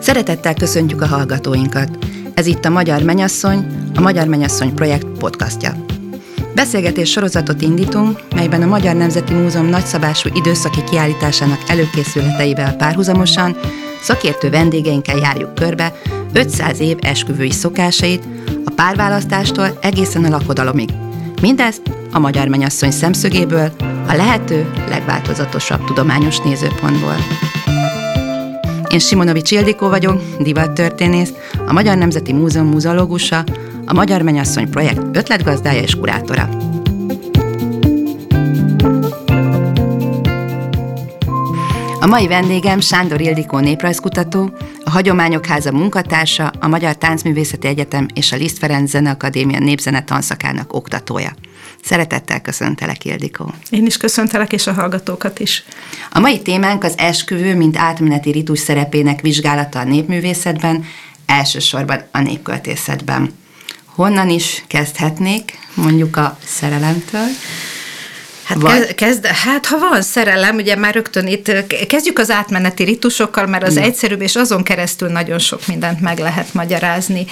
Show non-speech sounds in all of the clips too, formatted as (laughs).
Szeretettel köszöntjük a hallgatóinkat. Ez itt a Magyar Menyasszony, a Magyar Menyasszony projekt podcastja. Beszélgetés sorozatot indítunk, melyben a Magyar Nemzeti Múzeum nagyszabású időszaki kiállításának előkészületeivel párhuzamosan szakértő vendégeinkkel járjuk körbe 500 év esküvői szokásait, a párválasztástól egészen a lakodalomig. Mindezt a Magyar Menyasszony szemszögéből, a lehető legváltozatosabb tudományos nézőpontból. Én Simonovics Ildikó vagyok, divattörténész, a Magyar Nemzeti Múzeum múzeológusa, a Magyar Menyasszony projekt ötletgazdája és kurátora. A mai vendégem Sándor Ildikó néprajzkutató, a Hagyományok Háza munkatársa, a Magyar Táncművészeti Egyetem és a Liszt Ferenc Zeneakadémia népzene tanszakának oktatója. Szeretettel köszöntelek, Ildikó. Én is köszöntelek, és a hallgatókat is. A mai témánk az esküvő, mint átmeneti ritus szerepének vizsgálata a népművészetben, elsősorban a népköltészetben. Honnan is kezdhetnék, mondjuk a szerelemtől? Hát, Vagy... kezd, hát ha van szerelem, ugye már rögtön itt kezdjük az átmeneti ritusokkal, mert az ja. egyszerűbb, és azon keresztül nagyon sok mindent meg lehet magyarázni.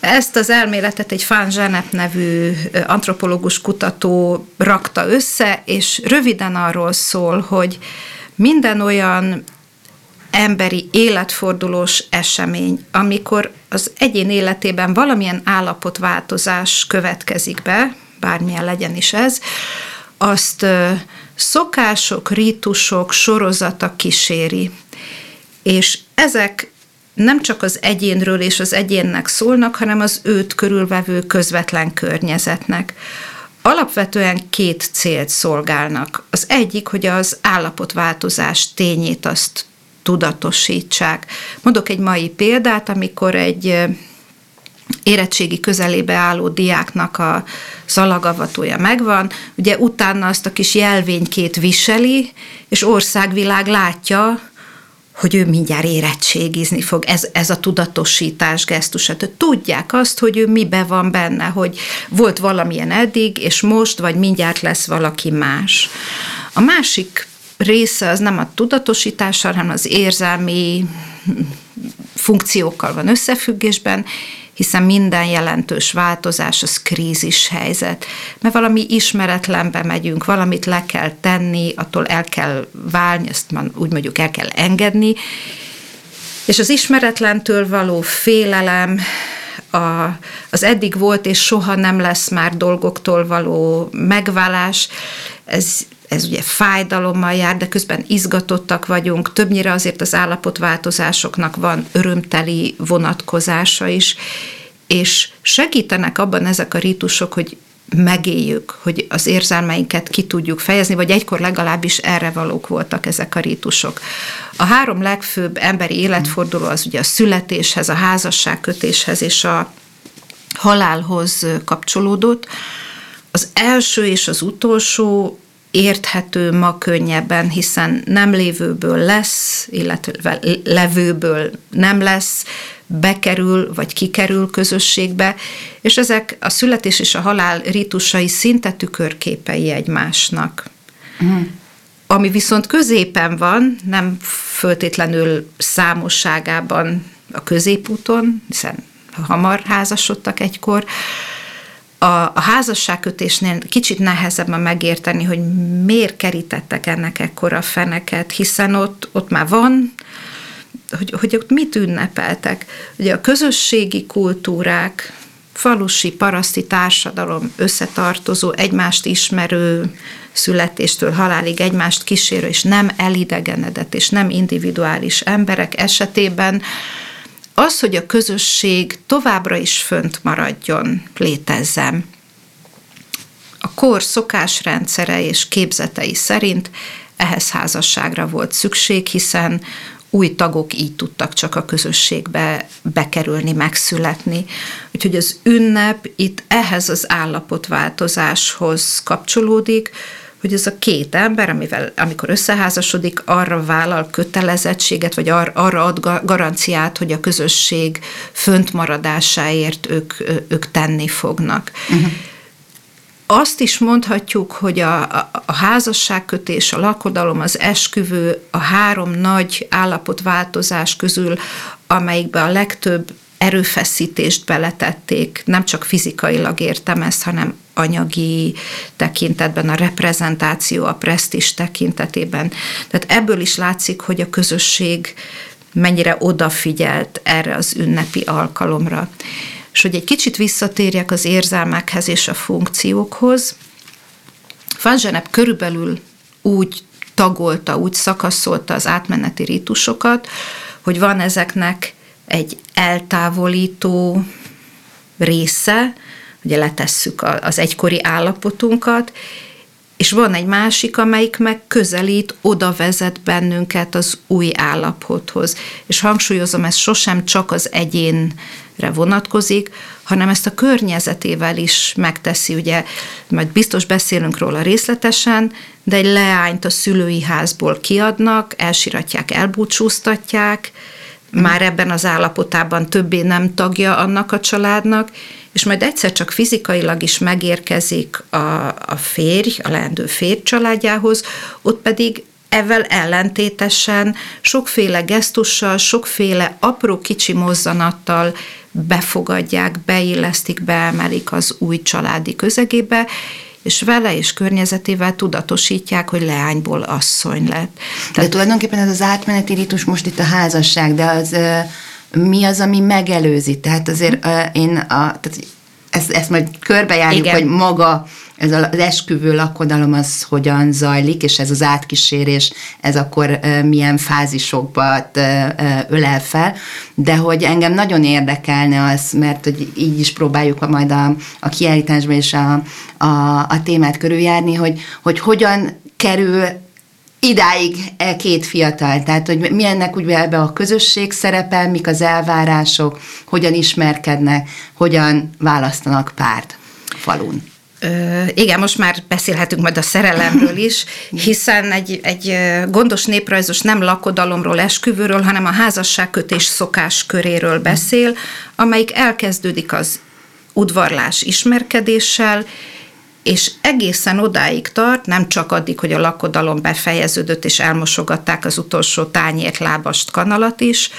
Ezt az elméletet egy Fán Zsenep nevű antropológus kutató rakta össze, és röviden arról szól, hogy minden olyan emberi életfordulós esemény, amikor az egyén életében valamilyen állapotváltozás következik be, bármilyen legyen is ez, azt szokások, rítusok sorozata kíséri. És ezek nem csak az egyénről és az egyénnek szólnak, hanem az őt körülvevő közvetlen környezetnek. Alapvetően két célt szolgálnak. Az egyik, hogy az állapotváltozás tényét azt tudatosítsák. Mondok egy mai példát, amikor egy érettségi közelébe álló diáknak a szalagavatója megvan, ugye utána azt a kis jelvénykét viseli, és országvilág látja, hogy ő mindjárt érettségizni fog, ez, ez a tudatosítás gesztusa. Tehát tudják azt, hogy ő mibe van benne, hogy volt valamilyen eddig, és most, vagy mindjárt lesz valaki más. A másik része az nem a tudatosítással, hanem az érzelmi funkciókkal van összefüggésben, hiszen minden jelentős változás az krízis helyzet. Mert valami ismeretlenbe megyünk, valamit le kell tenni, attól el kell válni, ezt már úgy mondjuk el kell engedni, és az ismeretlentől való félelem, a, az eddig volt és soha nem lesz már dolgoktól való megválás, ez ez ugye fájdalommal jár, de közben izgatottak vagyunk, többnyire azért az állapotváltozásoknak van örömteli vonatkozása is, és segítenek abban ezek a rítusok, hogy megéljük, hogy az érzelmeinket ki tudjuk fejezni, vagy egykor legalábbis erre valók voltak ezek a rítusok. A három legfőbb emberi életforduló az ugye a születéshez, a házasságkötéshez és a halálhoz kapcsolódott. Az első és az utolsó érthető ma könnyebben, hiszen nem lévőből lesz, illetve levőből nem lesz, bekerül vagy kikerül közösségbe, és ezek a születés és a halál ritusai szinte tükörképei egymásnak. Mm. Ami viszont középen van, nem föltétlenül számosságában a középúton, hiszen hamar házasodtak egykor, a, a házasságkötésnél kicsit nehezebb a megérteni, hogy miért kerítettek ennek ekkora feneket, hiszen ott, ott már van, hogy, hogy ott mit ünnepeltek. Ugye a közösségi kultúrák, falusi, paraszti társadalom összetartozó, egymást ismerő, születéstől halálig egymást kísérő, és nem elidegenedett, és nem individuális emberek esetében az, hogy a közösség továbbra is fönt maradjon, létezzen. A kor szokásrendszere és képzetei szerint ehhez házasságra volt szükség, hiszen új tagok így tudtak csak a közösségbe bekerülni, megszületni. Úgyhogy az ünnep itt ehhez az állapotváltozáshoz kapcsolódik, hogy ez a két ember, amivel, amikor összeházasodik, arra vállal kötelezettséget, vagy ar, arra ad garanciát, hogy a közösség föntmaradásáért ők, ők tenni fognak. Uh-huh. Azt is mondhatjuk, hogy a, a, a házasságkötés, a lakodalom, az esküvő, a három nagy állapotváltozás közül, amelyikbe a legtöbb erőfeszítést beletették, nem csak fizikailag értem ezt, hanem anyagi tekintetben, a reprezentáció, a presztis tekintetében. Tehát ebből is látszik, hogy a közösség mennyire odafigyelt erre az ünnepi alkalomra. És hogy egy kicsit visszatérjek az érzelmekhez és a funkciókhoz, Fanzsenep körülbelül úgy tagolta, úgy szakaszolta az átmeneti rítusokat, hogy van ezeknek egy eltávolító része, ugye letesszük az egykori állapotunkat, és van egy másik, amelyik meg közelít, oda vezet bennünket az új állapothoz. És hangsúlyozom, ez sosem csak az egyénre vonatkozik, hanem ezt a környezetével is megteszi. Ugye, majd biztos beszélünk róla részletesen, de egy leányt a szülői házból kiadnak, elsiratják, elbúcsúztatják, már ebben az állapotában többé nem tagja annak a családnak, és majd egyszer csak fizikailag is megérkezik a, a férj, a leendő férj családjához, ott pedig ezzel ellentétesen sokféle gesztussal, sokféle apró kicsi mozzanattal befogadják, beillesztik, beemelik az új családi közegébe, és vele és környezetével tudatosítják, hogy leányból asszony lett. Tehát de tulajdonképpen ez az átmeneti ritus most itt a házasság, de az mi az, ami megelőzi? Tehát azért én a, tehát ezt, ezt majd körbejárjuk, Igen. hogy maga ez az esküvő lakodalom az hogyan zajlik, és ez az átkísérés, ez akkor milyen fázisokba ölel fel, de hogy engem nagyon érdekelne az, mert hogy így is próbáljuk majd a, a kiállításban és a, a, a témát körüljárni, hogy, hogy hogyan kerül idáig e két fiatal, tehát hogy milyennek úgy ebbe a közösség szerepel, mik az elvárások, hogyan ismerkednek, hogyan választanak párt falun. Igen, most már beszélhetünk majd a szerelemről is, hiszen egy, egy gondos néprajzos nem lakodalomról, esküvőről, hanem a házasságkötés szokás köréről beszél, amelyik elkezdődik az udvarlás ismerkedéssel, és egészen odáig tart, nem csak addig, hogy a lakodalom befejeződött, és elmosogatták az utolsó tányért lábast kanalat is,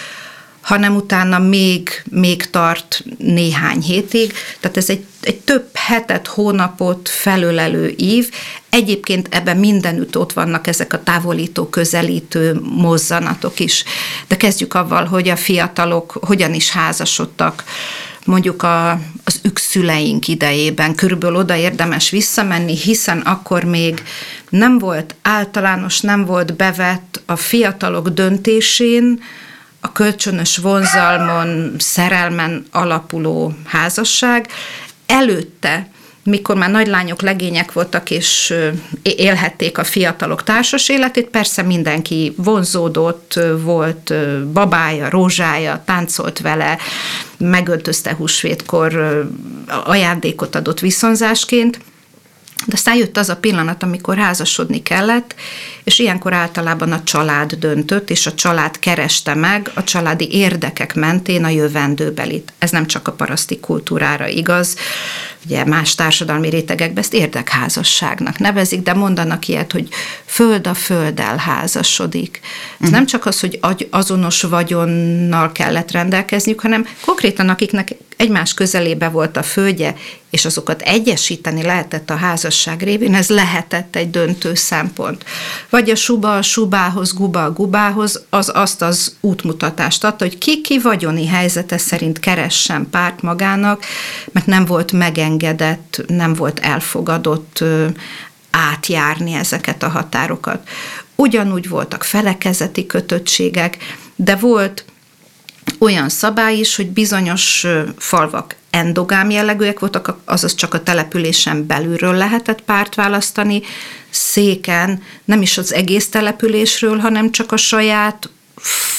hanem utána még, még tart néhány hétig. Tehát ez egy, egy több hetet, hónapot felölelő ív. Egyébként ebben mindenütt ott vannak ezek a távolító, közelítő mozzanatok is. De kezdjük avval, hogy a fiatalok hogyan is házasodtak mondjuk a, az ükszüleink idejében. Körülbelül oda érdemes visszamenni, hiszen akkor még nem volt általános, nem volt bevett a fiatalok döntésén, a kölcsönös vonzalmon, szerelmen alapuló házasság. Előtte mikor már nagylányok, legények voltak, és élhették a fiatalok társas életét, persze mindenki vonzódott, volt babája, rózsája, táncolt vele, megöltözte húsvétkor, ajándékot adott viszonzásként, de aztán jött az a pillanat, amikor házasodni kellett, és ilyenkor általában a család döntött, és a család kereste meg a családi érdekek mentén a jövendőbelit. Ez nem csak a paraszti kultúrára igaz, ugye más társadalmi rétegekben ezt érdekházasságnak nevezik, de mondanak ilyet, hogy föld a földdel házasodik. Ez nem csak az, hogy azonos vagyonnal kellett rendelkezniük, hanem konkrétan akiknek egymás közelébe volt a földje, és azokat egyesíteni lehetett a házasság révén, ez lehetett egy döntő szempont. Vagy a suba a subához, guba a gubához, az azt az útmutatást adta, hogy ki ki vagyoni helyzete szerint keressen párt magának, mert nem volt megengedett, nem volt elfogadott átjárni ezeket a határokat. Ugyanúgy voltak felekezeti kötöttségek, de volt olyan szabály is, hogy bizonyos falvak endogám jellegűek voltak, azaz csak a településen belülről lehetett párt választani, széken nem is az egész településről, hanem csak a saját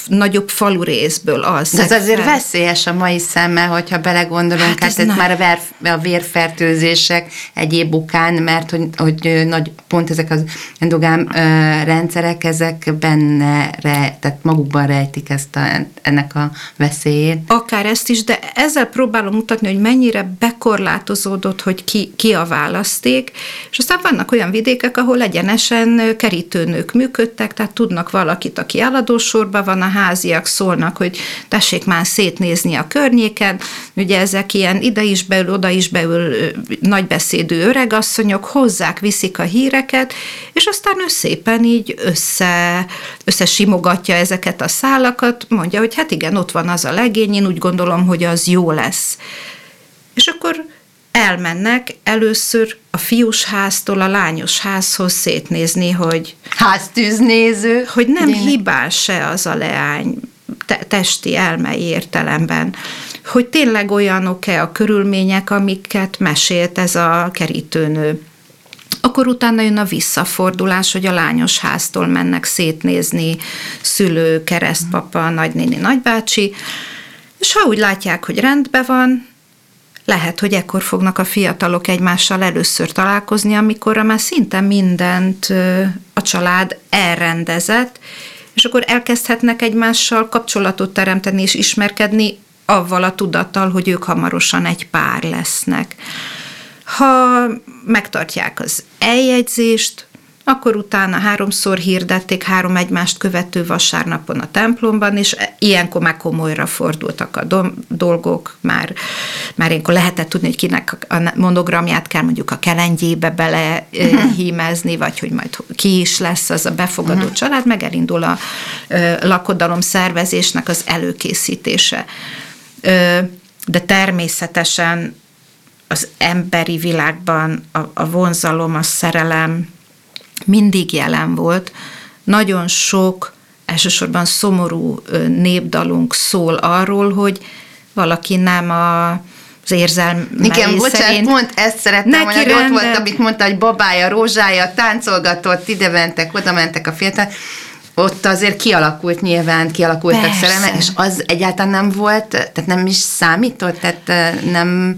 nagyobb falu részből az. De ez azért fel. veszélyes a mai szemmel, hogyha belegondolunk, hát, hát ez, ez már a, ver, a vérfertőzések egyéb ukán, mert hogy, hogy nagy, pont ezek az endogám ö, rendszerek, ezek benne, re, tehát magukban rejtik ezt a, ennek a veszélyét. Akár ezt is, de ezzel próbálom mutatni, hogy mennyire bekorlátozódott, hogy ki, ki a választék, és aztán vannak olyan vidékek, ahol egyenesen kerítőnők működtek, tehát tudnak valakit, aki eladósorban van, a háziak szólnak, hogy tessék már szétnézni a környéken, ugye ezek ilyen ide is beül, oda is beül nagybeszédű öregasszonyok, hozzák, viszik a híreket, és aztán ő szépen így össze, összesimogatja ezeket a szálakat, mondja, hogy hát igen, ott van az a legény, én úgy gondolom, hogy az jó lesz. És akkor elmennek először a fiús háztól a lányos házhoz szétnézni, hogy háztűznéző, hogy nem Én... hibás-e az a leány te- testi elmei értelemben, hogy tényleg olyanok-e a körülmények, amiket mesélt ez a kerítőnő. Akkor utána jön a visszafordulás, hogy a lányos háztól mennek szétnézni szülő, keresztpapa, nagynéni, nagybácsi, és ha úgy látják, hogy rendben van, lehet, hogy ekkor fognak a fiatalok egymással először találkozni, amikor már szinte mindent a család elrendezett, és akkor elkezdhetnek egymással kapcsolatot teremteni és ismerkedni avval a tudattal, hogy ők hamarosan egy pár lesznek. Ha megtartják az eljegyzést, akkor utána háromszor hirdették három egymást követő vasárnapon a templomban, és ilyenkor már komolyra fordultak a dolgok, már, már ilyenkor lehetett tudni, hogy kinek a monogramját kell mondjuk a kelengyébe bele uh-huh. hímezni, vagy hogy majd ki is lesz az a befogadó uh-huh. család, meg elindul a lakodalom szervezésnek az előkészítése. De természetesen az emberi világban a, a vonzalom, a szerelem, mindig jelen volt. Nagyon sok, elsősorban szomorú népdalunk szól arról, hogy valaki nem a az érzelmei Igen, bocsánat, szerint. pont ezt szerettem volna, hogy ott volt, amit mondta, hogy babája, rózsája, táncolgatott, ide mentek, oda mentek a fiatal, ott azért kialakult nyilván, kialakultak szerelmek, és az egyáltalán nem volt, tehát nem is számított, tehát nem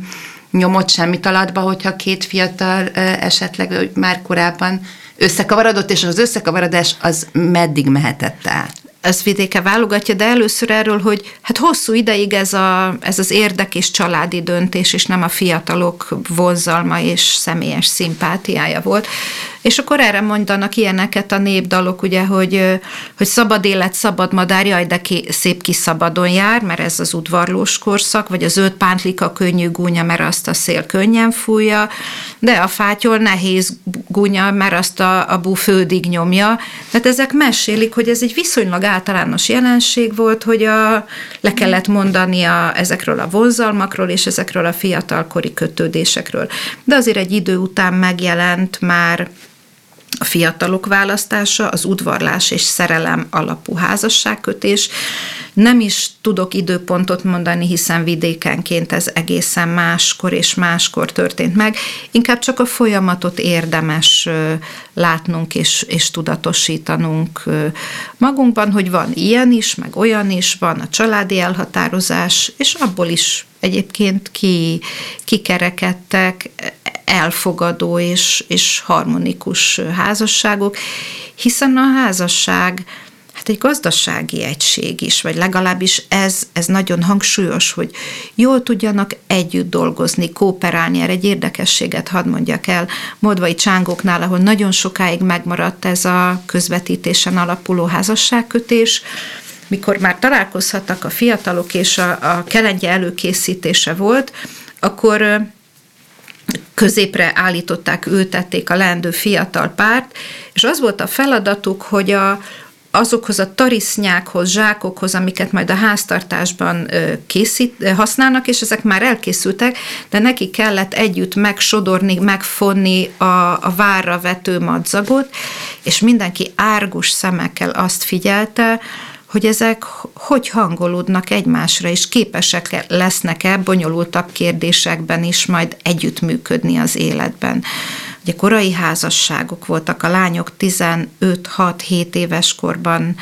nyomott semmit alatba, hogyha két fiatal esetleg már korábban összekavarodott, és az összekavarodás az meddig mehetett el? ez vidéke válogatja, de először erről, hogy hát hosszú ideig ez, a, ez az érdek és családi döntés, és nem a fiatalok vonzalma és személyes szimpátiája volt. És akkor erre mondanak ilyeneket a népdalok, ugye, hogy, hogy szabad élet, szabad madár, jaj, de ki, szép ki szabadon jár, mert ez az udvarlós korszak, vagy a zöld pántlika könnyű gúnya, mert azt a szél könnyen fújja, de a fátyol nehéz gúnya, mert azt a, a bú földig nyomja. Tehát ezek mesélik, hogy ez egy viszonylag általános jelenség volt, hogy a, le kellett mondani a, ezekről a vonzalmakról és ezekről a fiatalkori kötődésekről. De azért egy idő után megjelent már a fiatalok választása, az udvarlás és szerelem alapú házasságkötés. Nem is tudok időpontot mondani, hiszen vidékenként ez egészen máskor és máskor történt meg. Inkább csak a folyamatot érdemes látnunk és, és tudatosítanunk magunkban, hogy van ilyen is, meg olyan is, van a családi elhatározás, és abból is egyébként ki, kikerekedtek elfogadó és, és harmonikus házasságok, hiszen a házasság hát egy gazdasági egység is, vagy legalábbis ez, ez nagyon hangsúlyos, hogy jól tudjanak együtt dolgozni, kooperálni. Erre egy érdekességet hadd mondjak el. Modvai csángoknál, ahol nagyon sokáig megmaradt ez a közvetítésen alapuló házasságkötés, mikor már találkozhattak a fiatalok, és a, a kelengye előkészítése volt, akkor középre állították, ültették a leendő fiatal párt, és az volt a feladatuk, hogy a, azokhoz a tarisznyákhoz, zsákokhoz, amiket majd a háztartásban készít, használnak, és ezek már elkészültek, de neki kellett együtt megsodorni, megfonni a, a várra vető madzagot, és mindenki árgus szemekkel azt figyelte, hogy ezek hogy hangolódnak egymásra, és képesek lesznek-e bonyolultabb kérdésekben is majd együttműködni az életben. Ugye korai házasságok voltak, a lányok 15-6-7 éves korban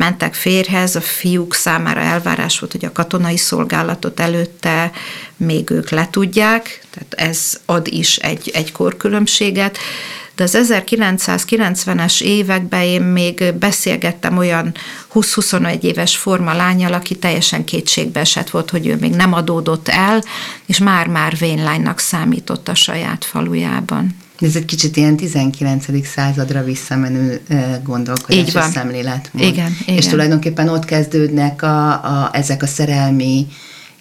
mentek férhez, a fiúk számára elvárás volt, hogy a katonai szolgálatot előtte még ők letudják, tehát ez ad is egy, egy korkülönbséget, de az 1990-es években én még beszélgettem olyan 20-21 éves forma lányjal, aki teljesen kétségbe esett volt, hogy ő még nem adódott el, és már-már vénlánynak számított a saját falujában. Ez egy kicsit ilyen 19. századra visszamenő gondolkodás Így van. és szemléletmód. Igen, igen. És tulajdonképpen ott kezdődnek a, a, ezek a szerelmi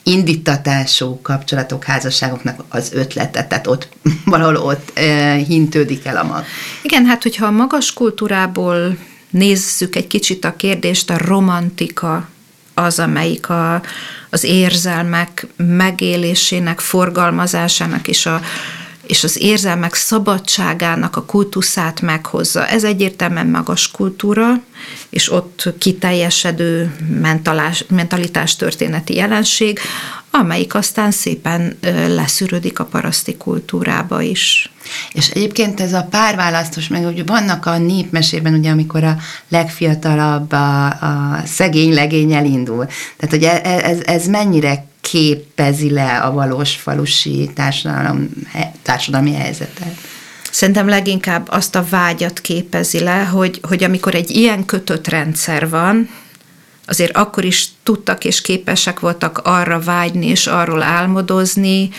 indítatású kapcsolatok, házasságoknak az ötlete, tehát ott (laughs) valahol ott e, hintődik el a mag. Igen, hát hogyha a magas kultúrából nézzük egy kicsit a kérdést, a romantika az, amelyik a, az érzelmek megélésének, forgalmazásának és a, és az érzelmek szabadságának a kultuszát meghozza. Ez egyértelműen magas kultúra, és ott kiteljesedő mentalás, mentalitás történeti jelenség, amelyik aztán szépen leszűrődik a paraszti kultúrába is. És egyébként ez a párválasztós, meg ugye vannak a népmesében, ugye, amikor a legfiatalabb, a, a szegény legény elindul. Tehát, hogy e, e, ez, ez mennyire képezi le a valós falusi társadalom, társadalmi helyzetet? Szerintem leginkább azt a vágyat képezi le, hogy, hogy amikor egy ilyen kötött rendszer van, azért akkor is tudtak és képesek voltak arra vágyni és arról álmodozni,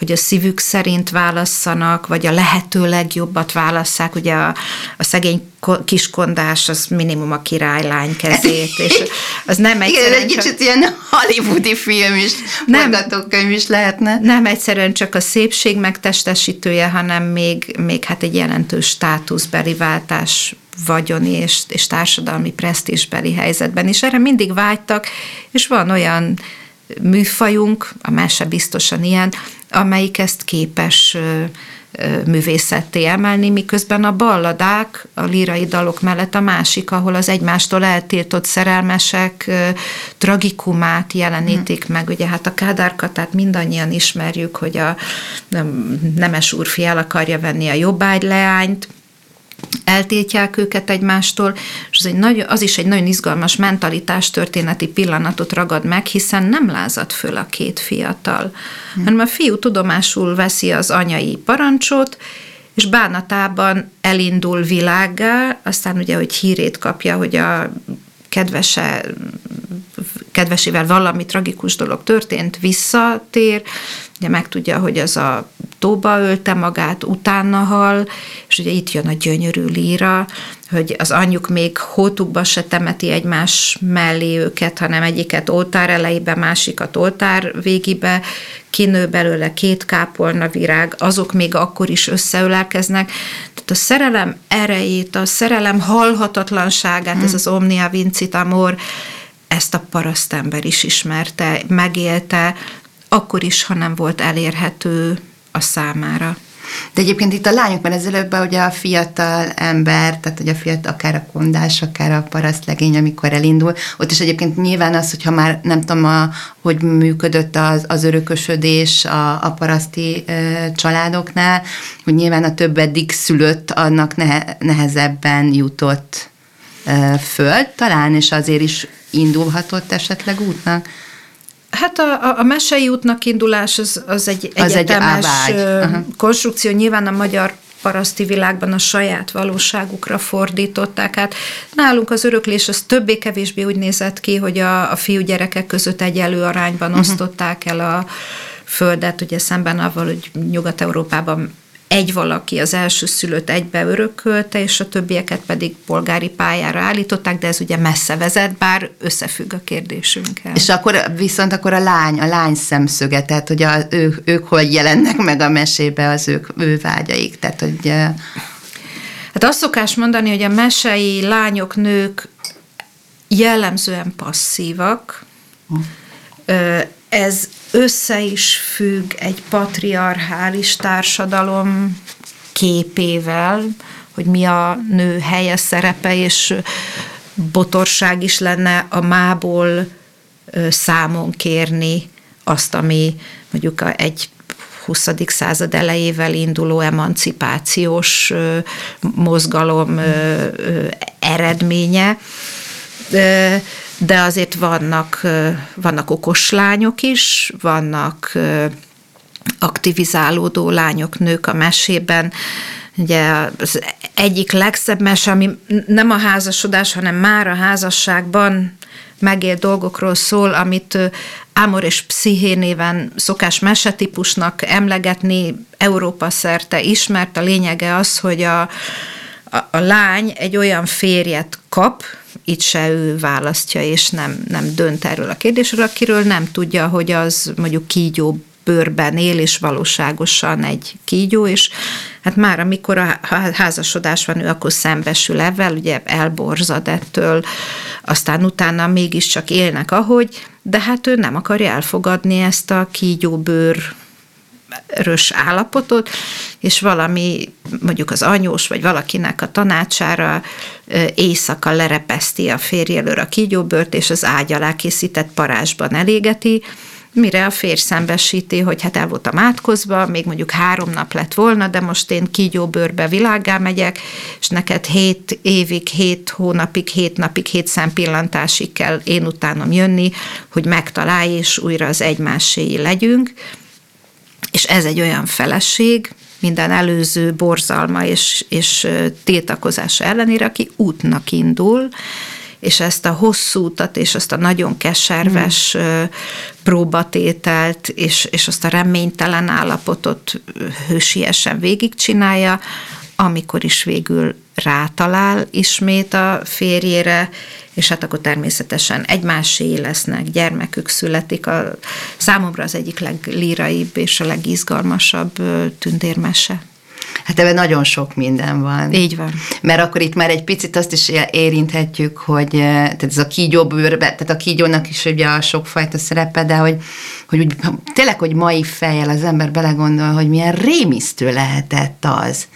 hogy a szívük szerint válasszanak, vagy a lehető legjobbat válasszák. Ugye a, a szegény kiskondás az minimum a királylány kezét, és az nem egyszerűen Igen, egy csak... kicsit ilyen hollywoodi film is, nem, forgatókönyv is lehetne. Nem egyszerűen csak a szépség megtestesítője, hanem még, még hát egy jelentős státuszbeli váltás vagyoni és, és társadalmi presztízsbeli helyzetben is. Erre mindig vágytak, és van olyan műfajunk, a mese biztosan ilyen, amelyik ezt képes művészetté emelni, miközben a balladák, a lírai dalok mellett a másik, ahol az egymástól eltiltott szerelmesek tragikumát jelenítik meg. Ugye hát a kádárkatát mindannyian ismerjük, hogy a nemes úrfi el akarja venni a jobbágy leányt, eltétják őket egymástól, és az, egy nagy, az is egy nagyon izgalmas mentalitás történeti pillanatot ragad meg, hiszen nem lázad föl a két fiatal, hmm. hanem a fiú tudomásul veszi az anyai parancsot, és bánatában elindul világgá, aztán ugye, hogy hírét kapja, hogy a kedvese, kedvesével valami tragikus dolog történt, visszatér, ugye megtudja, hogy az a tóba ölte magát, utána hal, és ugye itt jön a gyönyörű líra, hogy az anyjuk még hótukba se temeti egymás mellé őket, hanem egyiket oltár elejébe, másikat oltár végibe, kinő belőle két kápolna virág, azok még akkor is összeölelkeznek. Tehát a szerelem erejét, a szerelem halhatatlanságát, hmm. ez az omnia vincit amor, ezt a parasztember is ismerte, megélte, akkor is, ha nem volt elérhető a számára. De egyébként itt a lányokban ez előbb ugye a fiatal ember, tehát hogy a fiatal, akár a kondás, akár a parasztlegény, amikor elindul, ott is egyébként nyilván az, hogyha már nem tudom, a, hogy működött az, az örökösödés a, a paraszti e, családoknál, hogy nyilván a több eddig szülött, annak nehe, nehezebben jutott e, föld talán, és azért is indulhatott esetleg útnak. Hát a, a, a mesei útnak indulás az, az egy az egyetemes egy konstrukció. Nyilván a magyar paraszti világban a saját valóságukra fordították. Hát nálunk az öröklés az többé-kevésbé úgy nézett ki, hogy a, a fiú gyerekek között egyelő arányban uh-huh. osztották el a földet, ugye szemben avval, hogy Nyugat-Európában egy valaki az első szülőt egybe örökölte, és a többieket pedig polgári pályára állították, de ez ugye messze vezet, bár összefügg a kérdésünkkel. És akkor viszont akkor a lány, a lány szemszöge, tehát hogy a, ők, ők hogy jelennek meg a mesébe az ők, ő vágyaik, tehát hogy... Hát azt szokás mondani, hogy a mesei lányok, nők jellemzően passzívak, hm. Ez össze is függ egy patriarchális társadalom képével, hogy mi a nő helye, szerepe, és botorság is lenne a mából számon kérni azt, ami mondjuk egy 20. század elejével induló emancipációs mozgalom eredménye de, azért vannak, vannak okos lányok is, vannak aktivizálódó lányok, nők a mesében. Ugye az egyik legszebb mese, ami nem a házasodás, hanem már a házasságban megélt dolgokról szól, amit Ámor és Psziché néven szokás mesetípusnak emlegetni, Európa szerte ismert. A lényege az, hogy a, a, a lány egy olyan férjet kap, itt se ő választja, és nem, nem dönt erről a kérdésről, akiről nem tudja, hogy az mondjuk kígyó bőrben él, és valóságosan egy kígyó, és hát már amikor a házasodás van, ő akkor szembesül ebben, ugye elborzad ettől, aztán utána mégiscsak élnek ahogy, de hát ő nem akarja elfogadni ezt a kígyóbőr rös állapotot, és valami, mondjuk az anyós, vagy valakinek a tanácsára éjszaka lerepeszti a férjelőr a kígyóbört, és az ágy alá készített parázsban elégeti, mire a férj szembesíti, hogy hát el voltam átkozva, még mondjuk három nap lett volna, de most én kígyóbőrbe világá megyek, és neked hét évig, hét hónapig, hét napig, hét szempillantásig kell én utánom jönni, hogy megtalálj, és újra az egymáséi legyünk. És ez egy olyan feleség, minden előző borzalma és, és tiltakozása ellenére, aki útnak indul, és ezt a hosszú utat, és azt a nagyon keserves mm. próbatételt, és, és azt a reménytelen állapotot hősiesen végigcsinálja, amikor is végül rátalál ismét a férjére, és hát akkor természetesen egymásé lesznek, gyermekük születik. A, számomra az egyik leglíraibb és a legizgalmasabb tündérmese. Hát ebben nagyon sok minden van. Így van. Mert akkor itt már egy picit azt is érinthetjük, hogy eh, tehát ez a kígyóbőrbe, tehát a kígyónak is ugye a sokfajta szerepe, de hogy, hogy úgy, tényleg, hogy mai fejjel az ember belegondol, hogy milyen rémisztő lehetett az,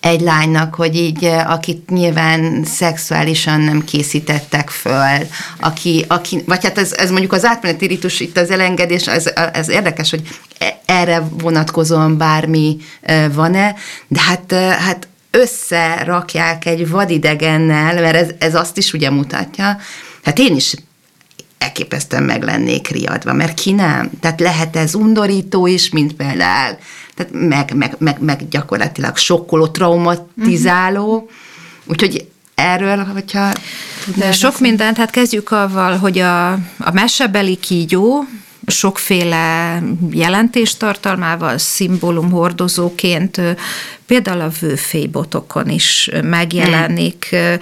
egy lánynak, hogy így, eh, akit nyilván szexuálisan nem készítettek föl, aki, aki vagy hát ez, ez mondjuk az átmeneti ritus, itt az elengedés, ez, ez érdekes, hogy e, erre vonatkozóan bármi eh, van-e, de hát, eh, hát összerakják egy vadidegennel, mert ez, ez azt is ugye mutatja, hát én is elképesztően meg lennék riadva, mert ki nem? Tehát lehet ez undorító is, mint például tehát meg, meg, meg, meg gyakorlatilag sokkoló, traumatizáló, uh-huh. úgyhogy erről, hogyha De sok mindent, hát kezdjük avval, hogy a, a mesebeli kígyó, sokféle jelentéstartalmával, szimbólum hordozóként például a vőfélybotokon is megjelenik, mm.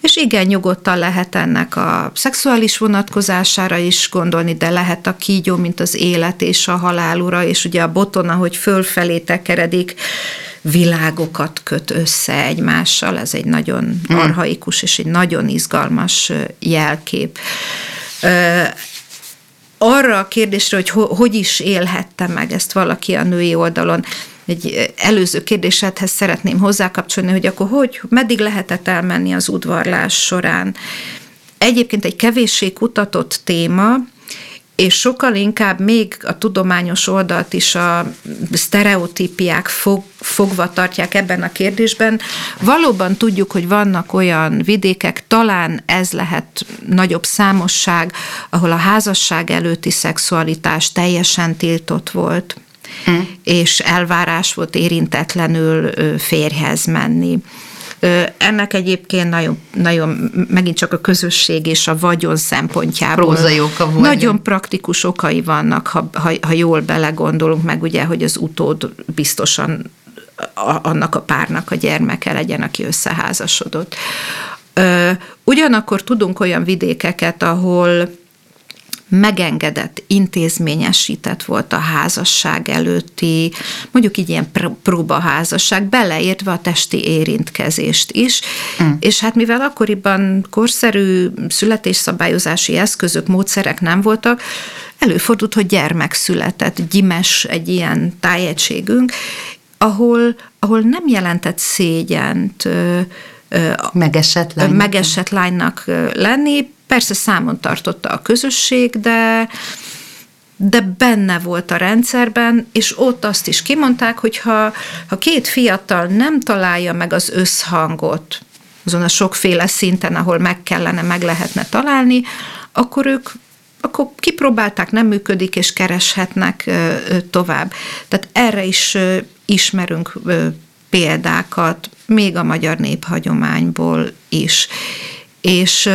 és igen, nyugodtan lehet ennek a szexuális vonatkozására is gondolni, de lehet a kígyó, mint az élet és a halál ura, és ugye a boton, ahogy fölfelé tekeredik, világokat köt össze egymással, ez egy nagyon mm. arhaikus és egy nagyon izgalmas jelkép arra a kérdésre, hogy hogy is élhette meg ezt valaki a női oldalon, egy előző kérdésedhez szeretném hozzákapcsolni, hogy akkor hogy, meddig lehetett elmenni az udvarlás során. Egyébként egy kevéssé kutatott téma, és sokkal inkább még a tudományos oldalt is a sztereotípiák fog, fogva tartják ebben a kérdésben. Valóban tudjuk, hogy vannak olyan vidékek, talán ez lehet nagyobb számosság, ahol a házasság előtti szexualitás teljesen tiltott volt, mm. és elvárás volt érintetlenül férjhez menni. Ennek egyébként nagyon, nagyon megint csak a közösség és a vagyon szempontjából Prózai oka volt. nagyon praktikus okai vannak, ha, ha, ha jól belegondolunk, meg ugye, hogy az utód biztosan a, annak a párnak a gyermeke legyen, aki összeházasodott. Ugyanakkor tudunk olyan vidékeket, ahol megengedett, intézményesített volt a házasság előtti, mondjuk így ilyen próbaházasság, beleértve a testi érintkezést is, mm. és hát mivel akkoriban korszerű születésszabályozási eszközök, módszerek nem voltak, előfordult, hogy gyermek született, gyimes egy ilyen tájegységünk, ahol, ahol nem jelentett szégyent, megesett lánynak, megesett lánynak lenni, Persze számon tartotta a közösség, de de benne volt a rendszerben, és ott azt is kimondták, hogy ha, ha két fiatal nem találja meg az összhangot azon a sokféle szinten, ahol meg kellene, meg lehetne találni, akkor ők akkor kipróbálták, nem működik, és kereshetnek tovább. Tehát erre is ismerünk példákat, még a magyar néphagyományból is. És,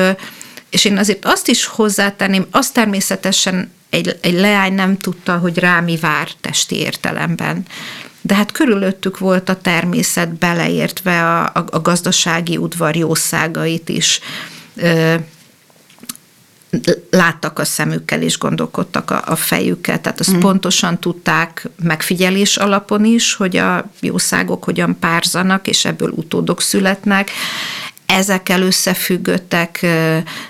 és én azért azt is hozzátenném, azt természetesen egy, egy leány nem tudta, hogy rá mi vár testi értelemben. De hát körülöttük volt a természet beleértve a, a, a gazdasági udvar jószágait is láttak a szemükkel és gondolkodtak a, a fejükkel, tehát azt mm. pontosan tudták megfigyelés alapon is, hogy a jószágok hogyan párzanak, és ebből utódok születnek ezekkel összefüggöttek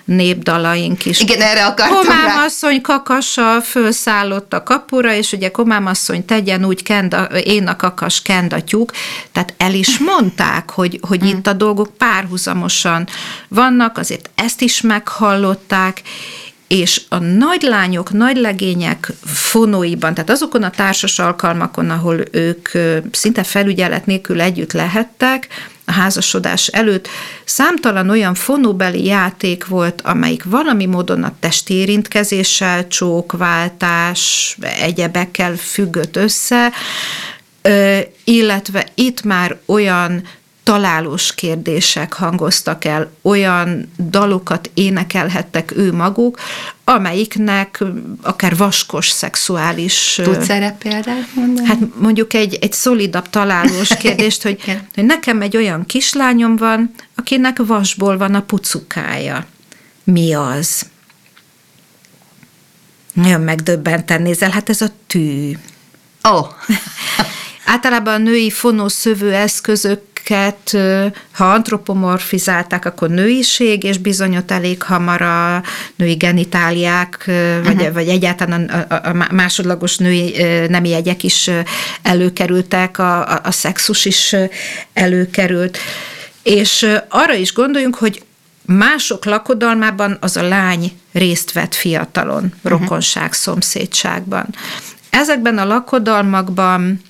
népdalaink is. Igen, erre akartam Komám rá. asszony kakasa fölszállott a kapura, és ugye Komám asszony tegyen úgy, kend a, én a kakas kendatyúk, tehát el is mondták, hogy, hogy hmm. itt a dolgok párhuzamosan vannak, azért ezt is meghallották, és a nagylányok, nagylegények fonóiban, tehát azokon a társas alkalmakon, ahol ők szinte felügyelet nélkül együtt lehettek, a házasodás előtt, számtalan olyan fonóbeli játék volt, amelyik valami módon a testi érintkezéssel, csókváltás, egyebekkel függött össze, illetve itt már olyan találós kérdések hangoztak el, olyan dalokat énekelhettek ő maguk, amelyiknek akár vaskos szexuális... Tudsz erre példát mondani? Hát mondjuk egy, egy szolidabb találós (laughs) kérdést, hogy, hogy nekem egy olyan kislányom van, akinek vasból van a pucukája. Mi az? Nagyon megdöbbenten nézel, hát ez a tű. Ó. Oh. (laughs) Általában a női fonószövő eszközök őket, ha antropomorfizálták, akkor nőiség, és bizony ott elég hamar a női genitáliák, vagy, uh-huh. vagy egyáltalán a, a, másodlagos női nemi jegyek is előkerültek, a, a, a szexus is előkerült. És arra is gondoljunk, hogy mások lakodalmában az a lány részt vett fiatalon, uh-huh. rokonság, szomszédságban. Ezekben a lakodalmakban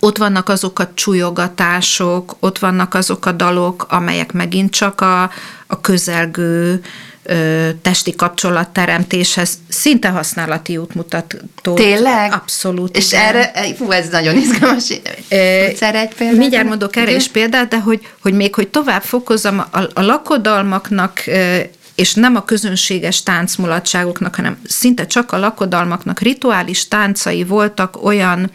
ott vannak azok a csúlyogatások, ott vannak azok a dalok, amelyek megint csak a, a közelgő ö, testi kapcsolatteremtéshez szinte használati útmutató. Tényleg? Abszolút. És igen. erre, fú, ez nagyon izgalmas. Erre egy példát? Mindjárt mondok erre is példát, de hogy, hogy még, hogy tovább fokozom, a, a lakodalmaknak és nem a közönséges táncmulatságoknak, hanem szinte csak a lakodalmaknak rituális táncai voltak olyan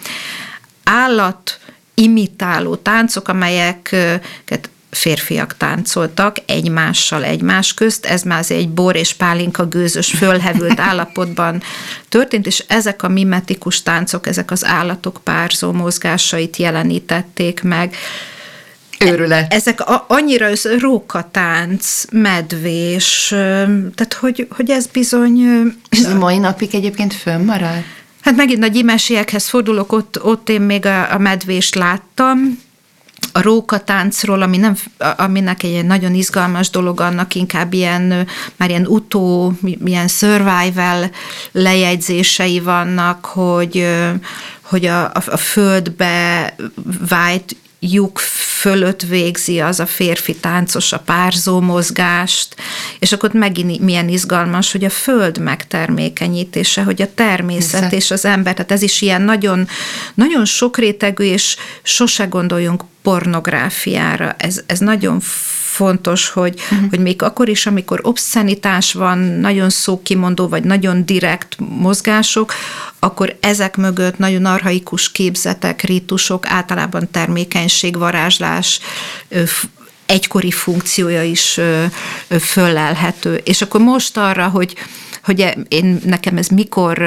állat imitáló táncok, amelyeket férfiak táncoltak egymással egymás közt, ez már az egy bor és pálinka gőzös fölhevült (laughs) állapotban történt, és ezek a mimetikus táncok, ezek az állatok párzó mozgásait jelenítették meg. Őrület. Ezek a, annyira az rókatánc, medvés, tehát hogy, hogy ez bizony... Ez mai napig egyébként fönnmarad? Hát megint nagy imesiekhez fordulok, ott, ott én még a, a medvést láttam, a rókatáncról, ami nem, aminek egy nagyon izgalmas dolog, annak inkább ilyen, már ilyen utó, ilyen survival lejegyzései vannak, hogy, hogy a, a, a földbe vájt lyuk fölött végzi az a férfi táncos a párzó mozgást, és akkor megint milyen izgalmas, hogy a föld megtermékenyítése, hogy a természet Viszont. és az ember, tehát ez is ilyen nagyon, nagyon sokrétegű, és sose gondoljunk pornográfiára. Ez, ez nagyon fontos, hogy, uh-huh. hogy még akkor is, amikor obszenitás van, nagyon szókimondó, vagy nagyon direkt mozgások, akkor ezek mögött nagyon arhaikus képzetek, rítusok, általában termékenység, varázslás, egykori funkciója is föllelhető. És akkor most arra, hogy hogy e, én, nekem ez mikor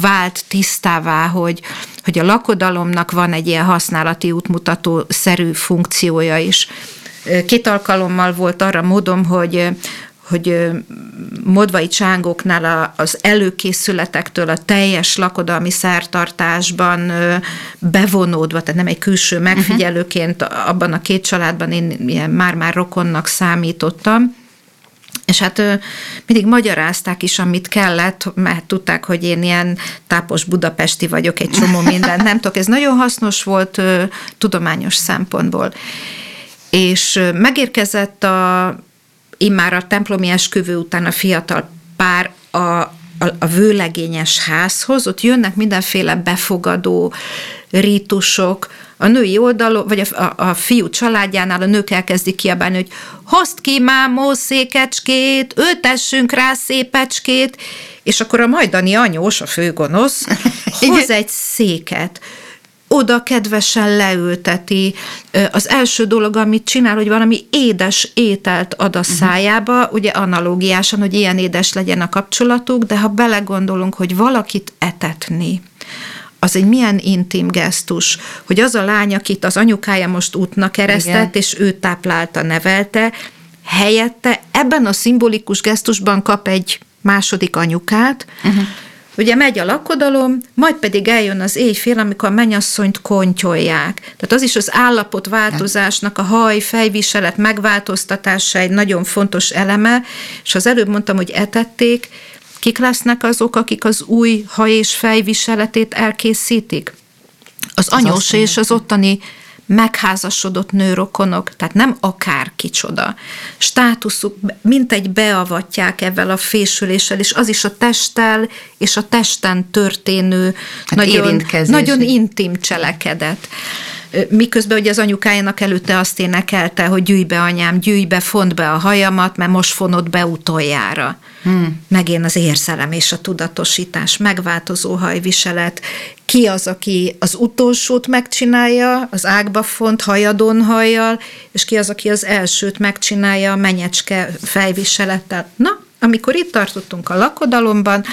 vált tisztává, hogy, hogy a lakodalomnak van egy ilyen használati útmutató szerű funkciója is. Két alkalommal volt arra módom, hogy hogy modvai csángoknál az előkészületektől a teljes lakodalmi szertartásban bevonódva, tehát nem egy külső megfigyelőként abban a két családban én ilyen már-már rokonnak számítottam, és hát mindig magyarázták is, amit kellett, mert tudták, hogy én ilyen tápos budapesti vagyok, egy csomó (laughs) mindent nem tudok. Ez nagyon hasznos volt tudományos szempontból. És megérkezett a immár a templomi esküvő után a fiatal pár a, a, a vőlegényes házhoz, ott jönnek mindenféle befogadó rítusok, a női oldalon, vagy a, a, a fiú családjánál a nők elkezdik kiabálni, hogy hozd ki mámó székecskét, öltessünk rá szépecskét, és akkor a majdani anyós, a főgonosz, (laughs) hoz egy széket, oda kedvesen leülteti. Az első dolog, amit csinál, hogy valami édes ételt ad a mhm. szájába, ugye analógiásan, hogy ilyen édes legyen a kapcsolatuk, de ha belegondolunk, hogy valakit etetni, az egy milyen intim gesztus, hogy az a lány, akit az anyukája most útnak keresztett, Igen. és ő táplálta, nevelte, helyette ebben a szimbolikus gesztusban kap egy második anyukát, uh-huh. Ugye megy a lakodalom, majd pedig eljön az éjfél, amikor a mennyasszonyt kontyolják. Tehát az is az állapotváltozásnak, a haj, fejviselet megváltoztatása egy nagyon fontos eleme, és az előbb mondtam, hogy etették, Kik lesznek azok, akik az új haj és fejviseletét elkészítik? Az, az anyós és az ottani megházasodott nőrokonok, tehát nem akár kicsoda. Státuszuk, mint egy beavatják ebben a fésüléssel, és az is a testtel és a testen történő hát nagyon, nagyon intim cselekedet miközben ugye az anyukájának előtte azt énekelte, hogy gyűjj be anyám, gyűjj be, font be a hajamat, mert most fonod be utoljára. Hmm. Megén az érzelem és a tudatosítás, megváltozó hajviselet. Ki az, aki az utolsót megcsinálja, az ágba font hajadon hajjal, és ki az, aki az elsőt megcsinálja a menyecske fejviselettel. Na, amikor itt tartottunk a lakodalomban,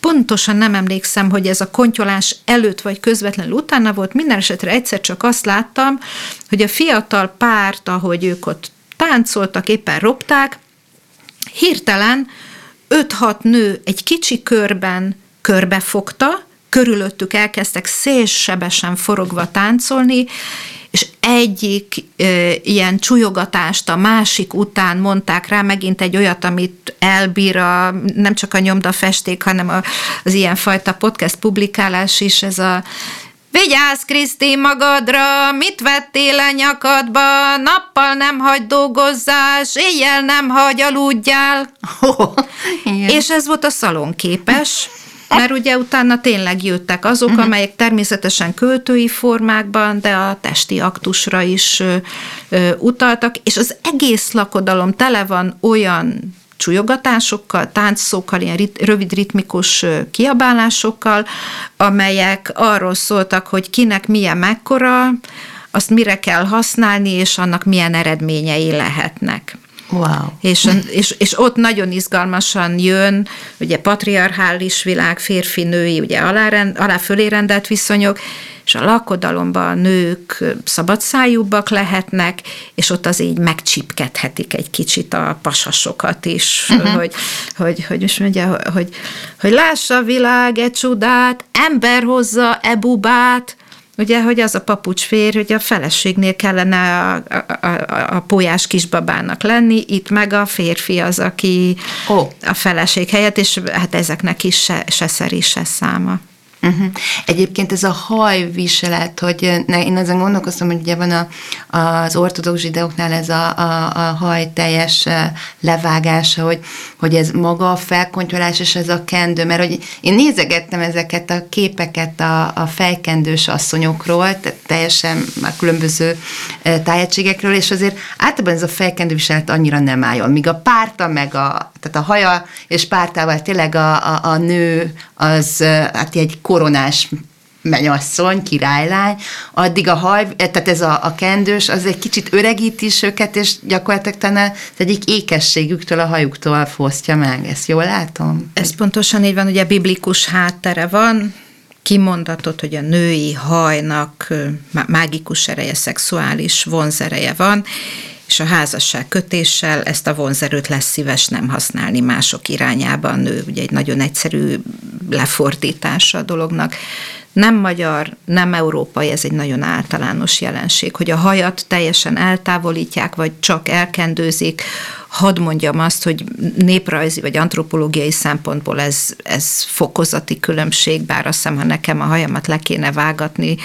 pontosan nem emlékszem, hogy ez a kontyolás előtt vagy közvetlenül utána volt, minden esetre egyszer csak azt láttam, hogy a fiatal párt, ahogy ők ott táncoltak, éppen ropták, hirtelen 5-6 nő egy kicsi körben körbefogta, körülöttük elkezdtek szélsebesen forogva táncolni, és egyik ö, ilyen csúlyogatást a másik után mondták rá, megint egy olyat, amit elbír a, nem csak a nyomdafesték, hanem a, az ilyenfajta podcast publikálás is, ez a Vigyázz, Kriszti, magadra, mit vettél a nyakadba, nappal nem hagy dolgozzás, éjjel nem hagy aludjál. (laughs) Oh, és ez volt a szalonképes, mert ugye utána tényleg jöttek azok, uh-huh. amelyek természetesen költői formákban, de a testi aktusra is ö, ö, utaltak, és az egész lakodalom tele van olyan csúlyogatásokkal, táncszókkal, ilyen rit, rövid ritmikus kiabálásokkal, amelyek arról szóltak, hogy kinek milyen mekkora, azt mire kell használni, és annak milyen eredményei lehetnek. Wow. És, és, és ott nagyon izgalmasan jön, ugye patriarchális világ, férfi-női, ugye alárend, alá fölé rendelt viszonyok, és a lakodalomban a nők szabadszájúbbak lehetnek, és ott az így megcsipkedhetik egy kicsit a pasasokat is, uh-huh. hogy, hogy, hogy most mondja, hogy, hogy lássa a világ egy csodát, ember hozza e bubát, Ugye, hogy az a papucs fér, hogy a feleségnél kellene a, a, a, a pólyás kisbabának lenni, itt meg a férfi az, aki oh. a feleség helyett, és hát ezeknek is se, se szeri, se száma. Uh-huh. Egyébként ez a hajviselet, hogy ne, én azon gondolkoztam, hogy ugye van a, az ortodox zsidóknál ez a, a, a haj teljes levágása, hogy, hogy ez maga a felkontyolás és ez a kendő, mert hogy én nézegettem ezeket a képeket a, a fejkendős asszonyokról, teljesen már különböző tájegységekről, és azért általában ez a fejkendőviselet annyira nem álljon, míg a párta meg a, tehát a haja és pártával tényleg a, a, a nő az hát egy koronás menyasszony, királylány, addig a haj, tehát ez a, a kendős, az egy kicsit öregít is őket, és gyakorlatilag talán az egyik ékességüktől, a hajuktól fosztja meg. Ezt jól látom? Ez pontosan így van, ugye biblikus háttere van, kimondatott, hogy a női hajnak mágikus ereje, szexuális vonzereje van, és a házasság kötéssel ezt a vonzerőt lesz szíves nem használni mások irányában. Nő ugye egy nagyon egyszerű lefordítása a dolognak. Nem magyar, nem európai, ez egy nagyon általános jelenség, hogy a hajat teljesen eltávolítják, vagy csak elkendőzik, hadd mondjam azt, hogy néprajzi vagy antropológiai szempontból ez, ez fokozati különbség, bár azt hiszem, ha nekem a hajamat le kéne vágatni,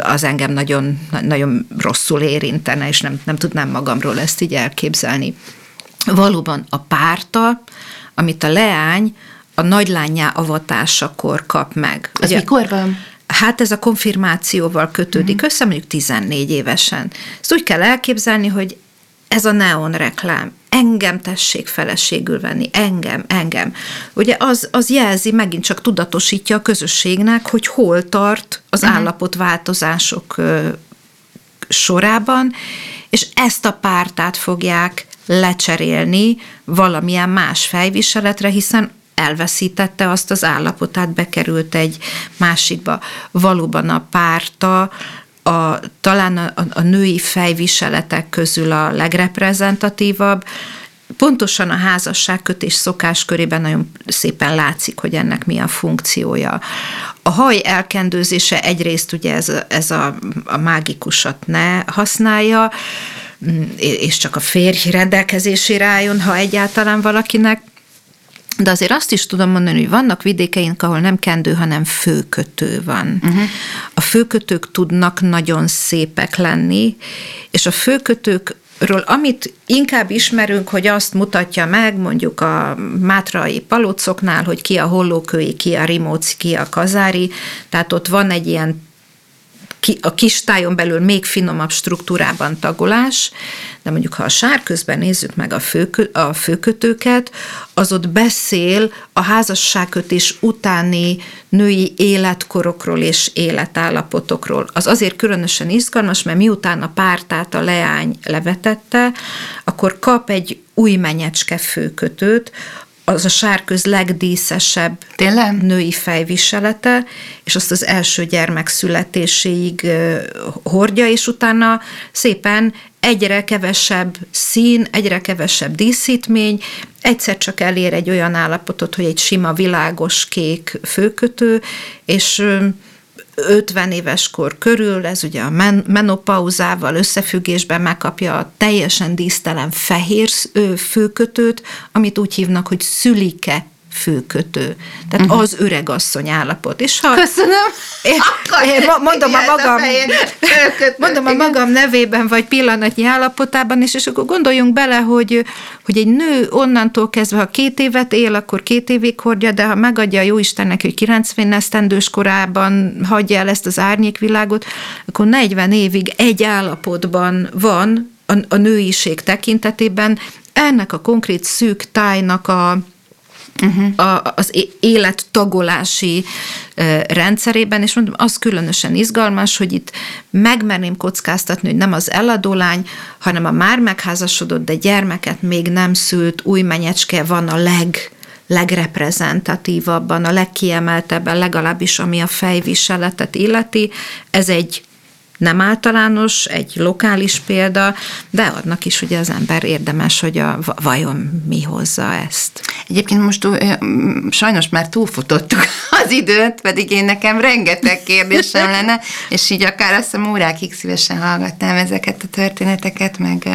az engem nagyon, nagyon rosszul érintene, és nem, nem tudnám magamról ezt így elképzelni. Valóban a párta, amit a leány a nagylányá avatásakor kap meg. Az Ugye, mikor van? Hát ez a konfirmációval kötődik uh-huh. össze, mondjuk 14 évesen. Ezt úgy kell elképzelni, hogy ez a neon reklám, engem tessék feleségül venni, engem, engem. Ugye az, az jelzi, megint csak tudatosítja a közösségnek, hogy hol tart az uh-huh. állapotváltozások sorában, és ezt a pártát fogják lecserélni valamilyen más fejviseletre, hiszen elveszítette azt az állapotát, bekerült egy másikba. Valóban a párta a, talán a, a női fejviseletek közül a legreprezentatívabb, pontosan a házasságkötés szokás körében nagyon szépen látszik, hogy ennek mi a funkciója. A haj elkendőzése egyrészt ugye ez, ez a, a mágikusat ne használja, és csak a férj rendelkezésére álljon, ha egyáltalán valakinek, de azért azt is tudom mondani, hogy vannak vidékeink, ahol nem kendő, hanem főkötő van. Uh-huh. A főkötők tudnak nagyon szépek lenni, és a főkötők ről, amit inkább ismerünk, hogy azt mutatja meg mondjuk a mátrai palocoknál, hogy ki a hollókői, ki a rimóci, ki a kazári, tehát ott van egy ilyen a kis tájon belül még finomabb struktúrában tagolás, de mondjuk ha a sárközben nézzük meg a, főkö, a főkötőket, az ott beszél a házasságkötés utáni női életkorokról és életállapotokról. Az azért különösen izgalmas, mert miután a pártát a leány levetette, akkor kap egy új menyecske főkötőt, az a sárköz legdíszesebb Tényleg? női fejviselete, és azt az első gyermek születéséig hordja, és utána szépen egyre kevesebb szín, egyre kevesebb díszítmény, egyszer csak elér egy olyan állapotot, hogy egy sima világos kék főkötő, és 50 éves kor körül, ez ugye a men- menopauzával összefüggésben megkapja a teljesen dísztelen fehér főkötőt, amit úgy hívnak, hogy szülike főkötő. Tehát uh-huh. az öregasszony állapot. És ha Köszönöm. Én, én mondom, a magam, mondom a magam nevében, vagy pillanatnyi állapotában, és, és akkor gondoljunk bele, hogy, hogy egy nő onnantól kezdve, ha két évet él, akkor két évig hordja, de ha megadja a Jóistennek, hogy 90 esztendős korában hagyja el ezt az árnyékvilágot, akkor 40 évig egy állapotban van a, a nőiség tekintetében, ennek a konkrét szűk tájnak a, uh-huh. a, az élettagolási rendszerében, és mondom, az különösen izgalmas, hogy itt megmerném kockáztatni, hogy nem az eladólány, hanem a már megházasodott, de gyermeket még nem szült új menyecske van a leg legreprezentatívabban, a legkiemeltebben, legalábbis ami a fejviseletet illeti. Ez egy nem általános, egy lokális példa, de annak is ugye az ember érdemes, hogy a, vajon mi hozza ezt. Egyébként most sajnos már túlfutottuk (laughs) az időt, pedig én nekem rengeteg kérdésem (laughs) lenne, és így akár azt hiszem órákig szívesen hallgatnám ezeket a történeteket, meg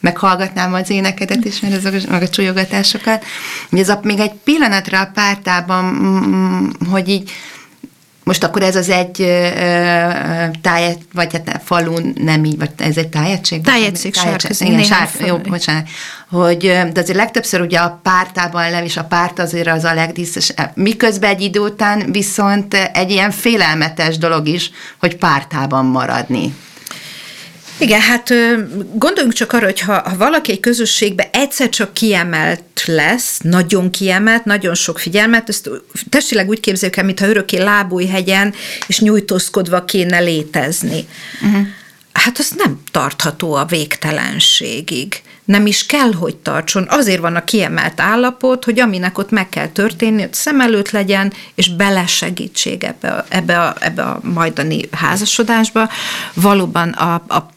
meghallgatnám az énekedet is, meg, azok, meg a csúlyogatásokat. Ez a, még egy pillanatra a pártában, hogy így most akkor ez az egy táj, vagy hát falun nem így, vagy ez egy tájegység? Tájegység, tájegység igen, sár, jó, bocsánat. Hogy, de azért legtöbbször ugye a pártában nem, és a párt azért az a legdíszes. Miközben egy idő után viszont egy ilyen félelmetes dolog is, hogy pártában maradni. Igen, hát gondoljunk csak arra, hogy ha, ha valaki egy közösségbe egyszer csak kiemelt lesz, nagyon kiemelt, nagyon sok figyelmet, ezt testileg úgy képzeljük el, mintha örökké lábújhegyen és nyújtózkodva kéne létezni. Uh-huh. Hát az nem tartható a végtelenségig. Nem is kell, hogy tartson. Azért van a kiemelt állapot, hogy aminek ott meg kell történni, hogy szem előtt legyen, és belesegítség ebbe a, ebbe a, ebbe a majdani házasodásba. Valóban a, a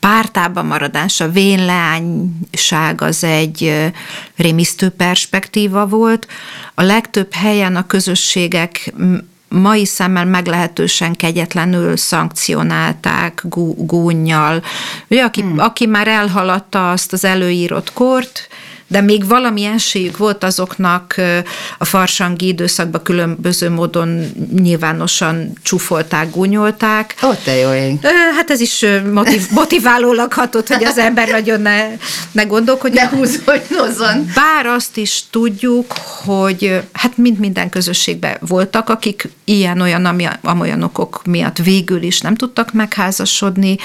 pártában maradás, a vénleányság az egy rémisztő perspektíva volt. A legtöbb helyen a közösségek mai szemmel meglehetősen kegyetlenül szankcionálták gúnyjal. Ugye, aki, hmm. aki már elhaladta azt az előírott kort, de még valami esélyük volt azoknak a farsangi időszakban különböző módon nyilvánosan csúfolták, gúnyolták. Ó, te jó ég. Hát ez is motiv, motiválólag hatott, hogy az ember nagyon ne, ne gondolkodjon. Ne húzódnozzon. Bár azt is tudjuk, hogy hát mind minden közösségben voltak, akik ilyen-olyan, amolyan okok miatt végül is nem tudtak megházasodni,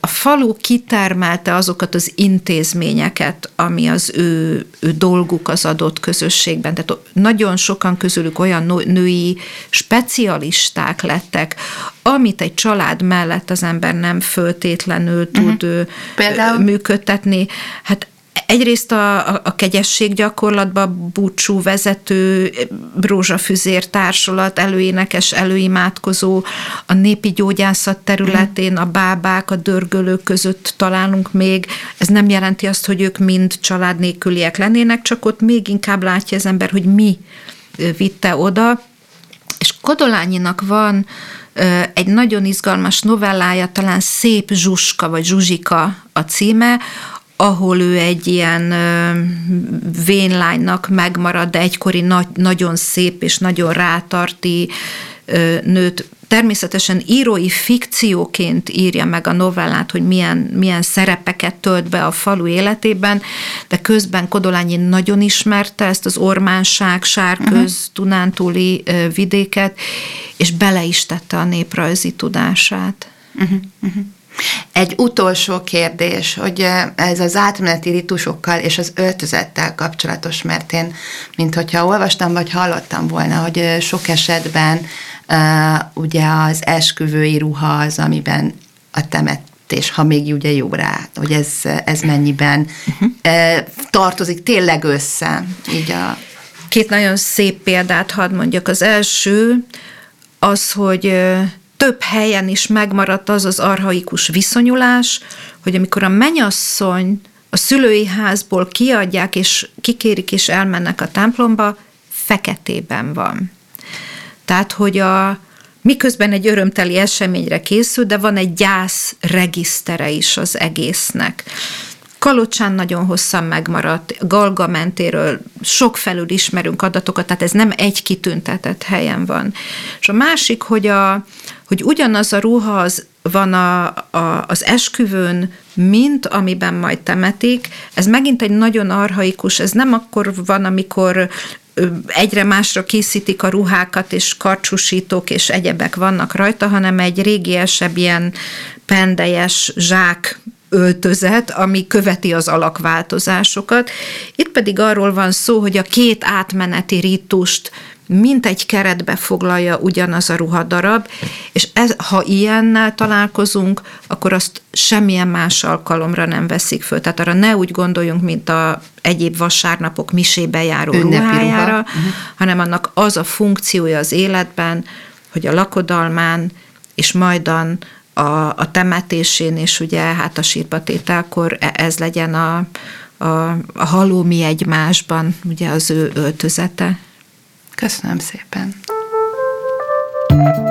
a falu kitermelte azokat az intézményeket, ami az ő, ő dolguk az adott közösségben. Tehát nagyon sokan közülük olyan női specialisták lettek, amit egy család mellett az ember nem föltétlenül tud uh-huh. Például? működtetni. Hát Egyrészt a, a, a kegyesség gyakorlatban búcsú vezető, rózsafüzér társulat, előénekes, előimádkozó, a népi gyógyászat területén a bábák, a dörgölők között találunk még. Ez nem jelenti azt, hogy ők mind család nélküliek lennének, csak ott még inkább látja az ember, hogy mi vitte oda. És Kodolányinak van egy nagyon izgalmas novellája, talán Szép Zsuska, vagy Zsuzsika a címe, ahol ő egy ilyen vénlánynak megmarad, de egykori nagy, nagyon szép és nagyon rátarti nőt természetesen írói fikcióként írja meg a novellát, hogy milyen, milyen szerepeket tölt be a falu életében, de közben Kodolányi nagyon ismerte ezt az ormánság, sárköz, uh-huh. Dunántúli vidéket, és bele is tette a néprajzi tudását. Uh-huh. Uh-huh. Egy utolsó kérdés, hogy ez az átmeneti ritusokkal és az öltözettel kapcsolatos, mert én, mint hogyha olvastam vagy hallottam volna, hogy sok esetben ugye az esküvői ruha az, amiben a temetés, ha még ugye jó rá, hogy ez, ez mennyiben uh-huh. uh, tartozik tényleg össze, így a... Két nagyon szép példát hadd mondjak. Az első az, hogy több helyen is megmaradt az az arhaikus viszonyulás, hogy amikor a menyasszony a szülői házból kiadják, és kikérik, és elmennek a templomba, feketében van. Tehát, hogy a, miközben egy örömteli eseményre készül, de van egy gyász regisztere is az egésznek. Kalocsán nagyon hosszan megmaradt, Galga mentéről felül ismerünk adatokat, tehát ez nem egy kitüntetett helyen van. És a másik, hogy, a, hogy ugyanaz a ruha az van a, a, az esküvőn, mint amiben majd temetik. Ez megint egy nagyon arhaikus, ez nem akkor van, amikor egyre másra készítik a ruhákat, és karcsúsítók és egyebek vannak rajta, hanem egy régiesebb ilyen pendejes zsák öltözet, ami követi az alakváltozásosokat. Itt pedig arról van szó, hogy a két átmeneti rítust mint egy keretbe foglalja ugyanaz a ruhadarab, és ez, ha ilyennel találkozunk, akkor azt semmilyen más alkalomra nem veszik föl. Tehát arra ne úgy gondoljunk, mint a egyéb vasárnapok misébe járó Ünnepi ruhájára, ruha. uh-huh. hanem annak az a funkciója az életben, hogy a lakodalmán és majdan a, a temetésén és ugye hát a sírpatételkor e, ez legyen a, a, a haló mi egymásban, ugye az ő öltözete. Köszönöm szépen. thank you